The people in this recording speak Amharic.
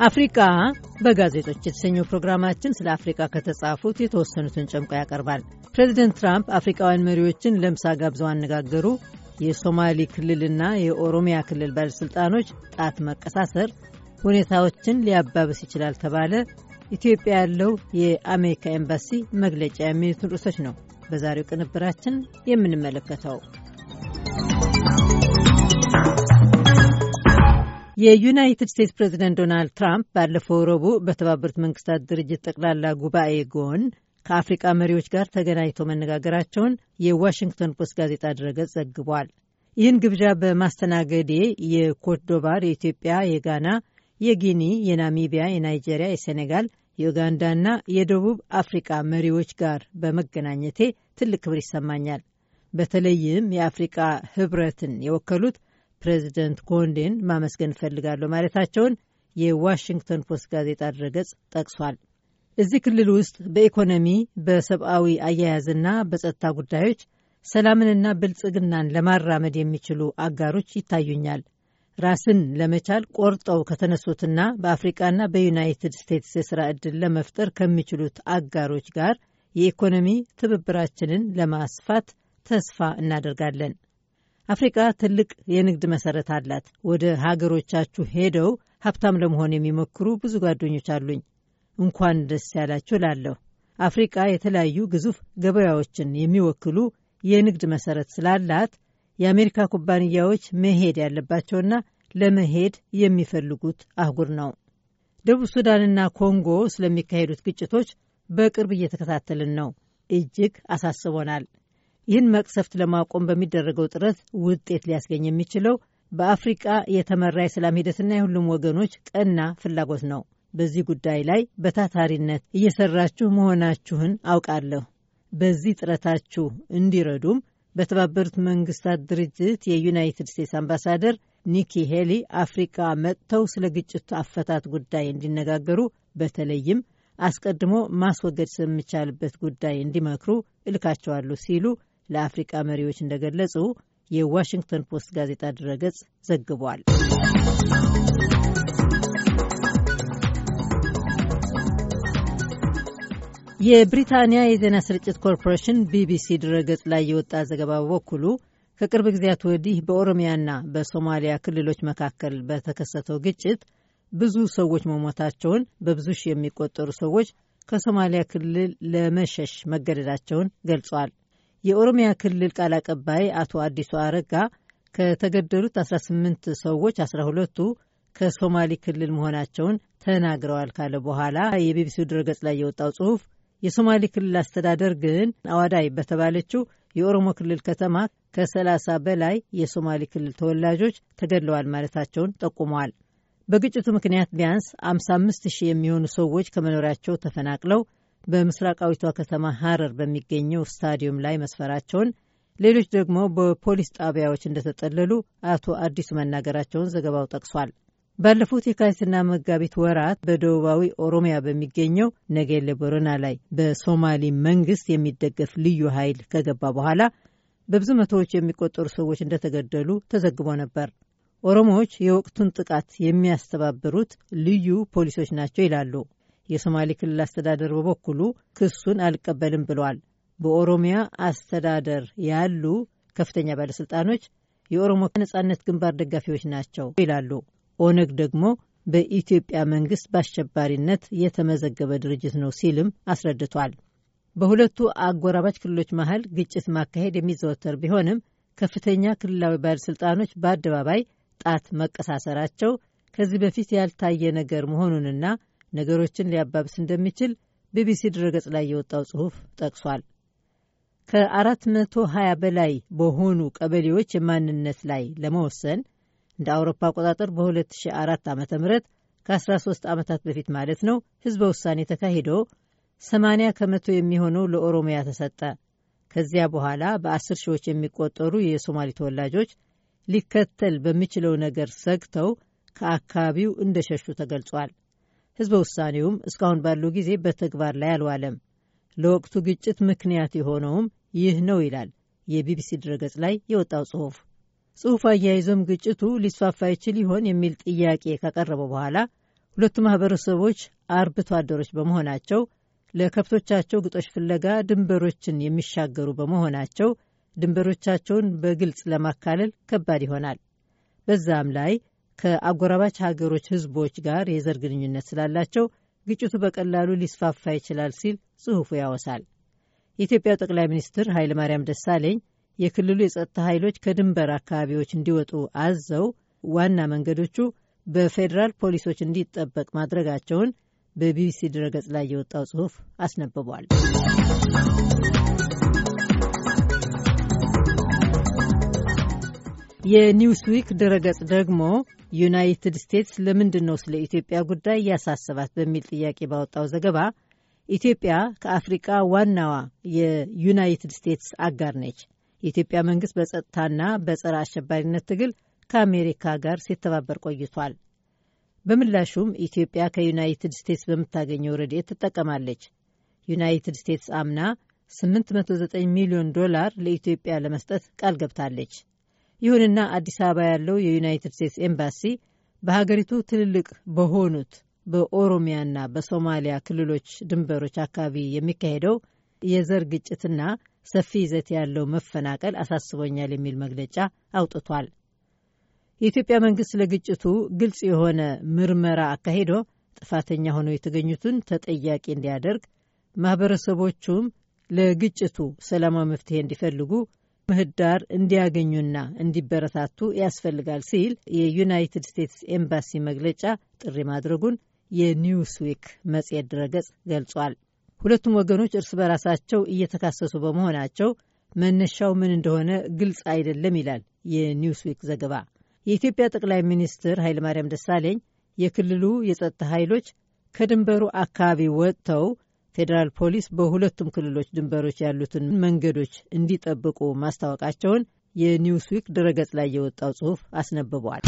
አፍሪቃ በጋዜጦች የተሰኘው ፕሮግራማችን ስለ አፍሪቃ ከተጻፉት የተወሰኑትን ጨምቆ ያቀርባል። ፕሬዚደንት ትራምፕ አፍሪቃውያን መሪዎችን ለምሳ ጋብዘው አነጋገሩ፣ የሶማሊ ክልልና የኦሮሚያ ክልል ባለሥልጣኖች ጣት መቀሳሰር ሁኔታዎችን ሊያባብስ ይችላል ተባለ፣ ኢትዮጵያ ያለው የአሜሪካ ኤምባሲ መግለጫ የሚሉትን ርዕሶች ነው በዛሬው ቅንብራችን የምንመለከተው። የዩናይትድ ስቴትስ ፕሬዚደንት ዶናልድ ትራምፕ ባለፈው ረቡዕ በተባበሩት መንግስታት ድርጅት ጠቅላላ ጉባኤ ጎን ከአፍሪቃ መሪዎች ጋር ተገናኝተው መነጋገራቸውን የዋሽንግተን ፖስት ጋዜጣ ድረገጽ ዘግቧል። ይህን ግብዣ በማስተናገዴ የኮትዲቯር፣ የኢትዮጵያ፣ የጋና፣ የጊኒ፣ የናሚቢያ፣ የናይጄሪያ፣ የሴኔጋል፣ የኡጋንዳና የደቡብ አፍሪቃ መሪዎች ጋር በመገናኘቴ ትልቅ ክብር ይሰማኛል። በተለይም የአፍሪቃ ህብረትን የወከሉት ፕሬዚደንት ኮንዴን ማመስገን እፈልጋለሁ ማለታቸውን የዋሽንግተን ፖስት ጋዜጣ ድረገጽ ጠቅሷል። እዚህ ክልል ውስጥ በኢኮኖሚ በሰብአዊ አያያዝና በጸጥታ ጉዳዮች ሰላምንና ብልጽግናን ለማራመድ የሚችሉ አጋሮች ይታዩኛል። ራስን ለመቻል ቆርጠው ከተነሱትና በአፍሪቃና በዩናይትድ ስቴትስ የሥራ ዕድል ለመፍጠር ከሚችሉት አጋሮች ጋር የኢኮኖሚ ትብብራችንን ለማስፋት ተስፋ እናደርጋለን። አፍሪቃ ትልቅ የንግድ መሰረት አላት። ወደ ሀገሮቻችሁ ሄደው ሀብታም ለመሆን የሚሞክሩ ብዙ ጓደኞች አሉኝ። እንኳን ደስ ያላችሁ ላለሁ። አፍሪቃ የተለያዩ ግዙፍ ገበያዎችን የሚወክሉ የንግድ መሰረት ስላላት የአሜሪካ ኩባንያዎች መሄድ ያለባቸውና ለመሄድ የሚፈልጉት አህጉር ነው። ደቡብ ሱዳንና ኮንጎ ስለሚካሄዱት ግጭቶች በቅርብ እየተከታተልን ነው። እጅግ አሳስቦናል። ይህን መቅሰፍት ለማቆም በሚደረገው ጥረት ውጤት ሊያስገኝ የሚችለው በአፍሪቃ የተመራ የሰላም ሂደትና የሁሉም ወገኖች ቀና ፍላጎት ነው። በዚህ ጉዳይ ላይ በታታሪነት እየሰራችሁ መሆናችሁን አውቃለሁ። በዚህ ጥረታችሁ እንዲረዱም በተባበሩት መንግስታት ድርጅት የዩናይትድ ስቴትስ አምባሳደር ኒኪ ሄሊን አፍሪቃ መጥተው ስለ ግጭቱ አፈታት ጉዳይ እንዲነጋገሩ በተለይም አስቀድሞ ማስወገድ ስለሚቻልበት ጉዳይ እንዲመክሩ እልካቸዋለሁ ሲሉ ለአፍሪቃ መሪዎች እንደገለጹ የዋሽንግተን ፖስት ጋዜጣ ድረገጽ ዘግቧል። የብሪታንያ የዜና ስርጭት ኮርፖሬሽን ቢቢሲ ድረገጽ ላይ የወጣ ዘገባ በበኩሉ ከቅርብ ጊዜያት ወዲህ በኦሮሚያና በሶማሊያ ክልሎች መካከል በተከሰተው ግጭት ብዙ ሰዎች መሞታቸውን፣ በብዙ ሺህ የሚቆጠሩ ሰዎች ከሶማሊያ ክልል ለመሸሽ መገደዳቸውን ገልጿል። የኦሮሚያ ክልል ቃል አቀባይ አቶ አዲሱ አረጋ ከተገደሉት 18 ሰዎች 12ቱ ከሶማሌ ክልል መሆናቸውን ተናግረዋል ካለ በኋላ የቢቢሲው ድረገጽ ላይ የወጣው ጽሑፍ የሶማሌ ክልል አስተዳደር ግን አዋዳይ በተባለችው የኦሮሞ ክልል ከተማ ከ30 በላይ የሶማሌ ክልል ተወላጆች ተገድለዋል ማለታቸውን ጠቁመዋል። በግጭቱ ምክንያት ቢያንስ 55 ሺህ የሚሆኑ ሰዎች ከመኖሪያቸው ተፈናቅለው በምስራቃዊቷ ከተማ ሀረር በሚገኘው ስታዲየም ላይ መስፈራቸውን፣ ሌሎች ደግሞ በፖሊስ ጣቢያዎች እንደተጠለሉ አቶ አዲሱ መናገራቸውን ዘገባው ጠቅሷል። ባለፉት የካቲትና መጋቢት ወራት በደቡባዊ ኦሮሚያ በሚገኘው ነጌሌ ቦረና ላይ በሶማሊ መንግስት የሚደገፍ ልዩ ኃይል ከገባ በኋላ በብዙ መቶዎች የሚቆጠሩ ሰዎች እንደተገደሉ ተዘግቦ ነበር። ኦሮሞዎች የወቅቱን ጥቃት የሚያስተባብሩት ልዩ ፖሊሶች ናቸው ይላሉ። የሶማሌ ክልል አስተዳደር በበኩሉ ክሱን አልቀበልም ብለዋል። በኦሮሚያ አስተዳደር ያሉ ከፍተኛ ባለሥልጣኖች የኦሮሞ ነጻነት ግንባር ደጋፊዎች ናቸው ይላሉ። ኦነግ ደግሞ በኢትዮጵያ መንግስት በአሸባሪነት የተመዘገበ ድርጅት ነው ሲልም አስረድቷል። በሁለቱ አጎራባች ክልሎች መሀል ግጭት ማካሄድ የሚዘወተር ቢሆንም ከፍተኛ ክልላዊ ባለሥልጣኖች በአደባባይ ጣት መቀሳሰራቸው ከዚህ በፊት ያልታየ ነገር መሆኑንና ነገሮችን ሊያባብስ እንደሚችል ቢቢሲ ድረገጽ ላይ የወጣው ጽሑፍ ጠቅሷል። ከ420 በላይ በሆኑ ቀበሌዎች የማንነት ላይ ለመወሰን እንደ አውሮፓ አቆጣጠር በ2004 ዓ ም ከ13 ዓመታት በፊት ማለት ነው ህዝበ ውሳኔ ተካሂዶ 80 ከመቶ የሚሆነው ለኦሮሚያ ተሰጠ። ከዚያ በኋላ በአስር ሺዎች የሚቆጠሩ የሶማሌ ተወላጆች ሊከተል በሚችለው ነገር ሰግተው ከአካባቢው እንደሸሹ ተገልጿል። ህዝበ ውሳኔውም እስካሁን ባለው ጊዜ በተግባር ላይ አልዋለም። ለወቅቱ ግጭት ምክንያት የሆነውም ይህ ነው ይላል የቢቢሲ ድረገጽ ላይ የወጣው ጽሑፍ። ጽሑፉ አያይዞም ግጭቱ ሊስፋፋ ይችል ይሆን የሚል ጥያቄ ካቀረበ በኋላ ሁለቱ ማህበረሰቦች አርብቶ አደሮች በመሆናቸው ለከብቶቻቸው ግጦሽ ፍለጋ ድንበሮችን የሚሻገሩ በመሆናቸው ድንበሮቻቸውን በግልጽ ለማካለል ከባድ ይሆናል። በዛም ላይ ከአጎራባች ሀገሮች ህዝቦች ጋር የዘር ግንኙነት ስላላቸው ግጭቱ በቀላሉ ሊስፋፋ ይችላል ሲል ጽሑፉ ያወሳል። የኢትዮጵያው ጠቅላይ ሚኒስትር ኃይለማርያም ደሳለኝ የክልሉ የጸጥታ ኃይሎች ከድንበር አካባቢዎች እንዲወጡ አዘው ዋና መንገዶቹ በፌዴራል ፖሊሶች እንዲጠበቅ ማድረጋቸውን በቢቢሲ ድረገጽ ላይ የወጣው ጽሑፍ አስነብቧል። የኒውስዊክ ድረገጽ ደግሞ ዩናይትድ ስቴትስ ለምንድን ነው ስለ ኢትዮጵያ ጉዳይ ያሳሰባት በሚል ጥያቄ ባወጣው ዘገባ ኢትዮጵያ ከአፍሪቃ ዋናዋ የዩናይትድ ስቴትስ አጋር ነች። የኢትዮጵያ መንግስት በጸጥታና በጸረ አሸባሪነት ትግል ከአሜሪካ ጋር ሲተባበር ቆይቷል። በምላሹም ኢትዮጵያ ከዩናይትድ ስቴትስ በምታገኘው ረድኤት ትጠቀማለች። ዩናይትድ ስቴትስ አምና 809 ሚሊዮን ዶላር ለኢትዮጵያ ለመስጠት ቃል ገብታለች። ይሁንና አዲስ አበባ ያለው የዩናይትድ ስቴትስ ኤምባሲ በሀገሪቱ ትልልቅ በሆኑት በኦሮሚያና በሶማሊያ ክልሎች ድንበሮች አካባቢ የሚካሄደው የዘር ግጭትና ሰፊ ይዘት ያለው መፈናቀል አሳስቦኛል የሚል መግለጫ አውጥቷል። የኢትዮጵያ መንግስት ለግጭቱ ግልጽ የሆነ ምርመራ አካሂዶ ጥፋተኛ ሆነው የተገኙትን ተጠያቂ እንዲያደርግ፣ ማህበረሰቦቹም ለግጭቱ ሰላማዊ መፍትሄ እንዲፈልጉ ምህዳር እንዲያገኙና እንዲበረታቱ ያስፈልጋል ሲል የዩናይትድ ስቴትስ ኤምባሲ መግለጫ ጥሪ ማድረጉን የኒውስዊክ መጽሔት ድረገጽ ገልጿል። ሁለቱም ወገኖች እርስ በራሳቸው እየተካሰሱ በመሆናቸው መነሻው ምን እንደሆነ ግልጽ አይደለም ይላል የኒውስዊክ ዘገባ። የኢትዮጵያ ጠቅላይ ሚኒስትር ኃይለማርያም ደሳለኝ የክልሉ የጸጥታ ኃይሎች ከድንበሩ አካባቢ ወጥተው ፌዴራል ፖሊስ በሁለቱም ክልሎች ድንበሮች ያሉትን መንገዶች እንዲጠብቁ ማስታወቃቸውን የኒውስዊክ ድረገጽ ላይ የወጣው ጽሑፍ አስነብቧል።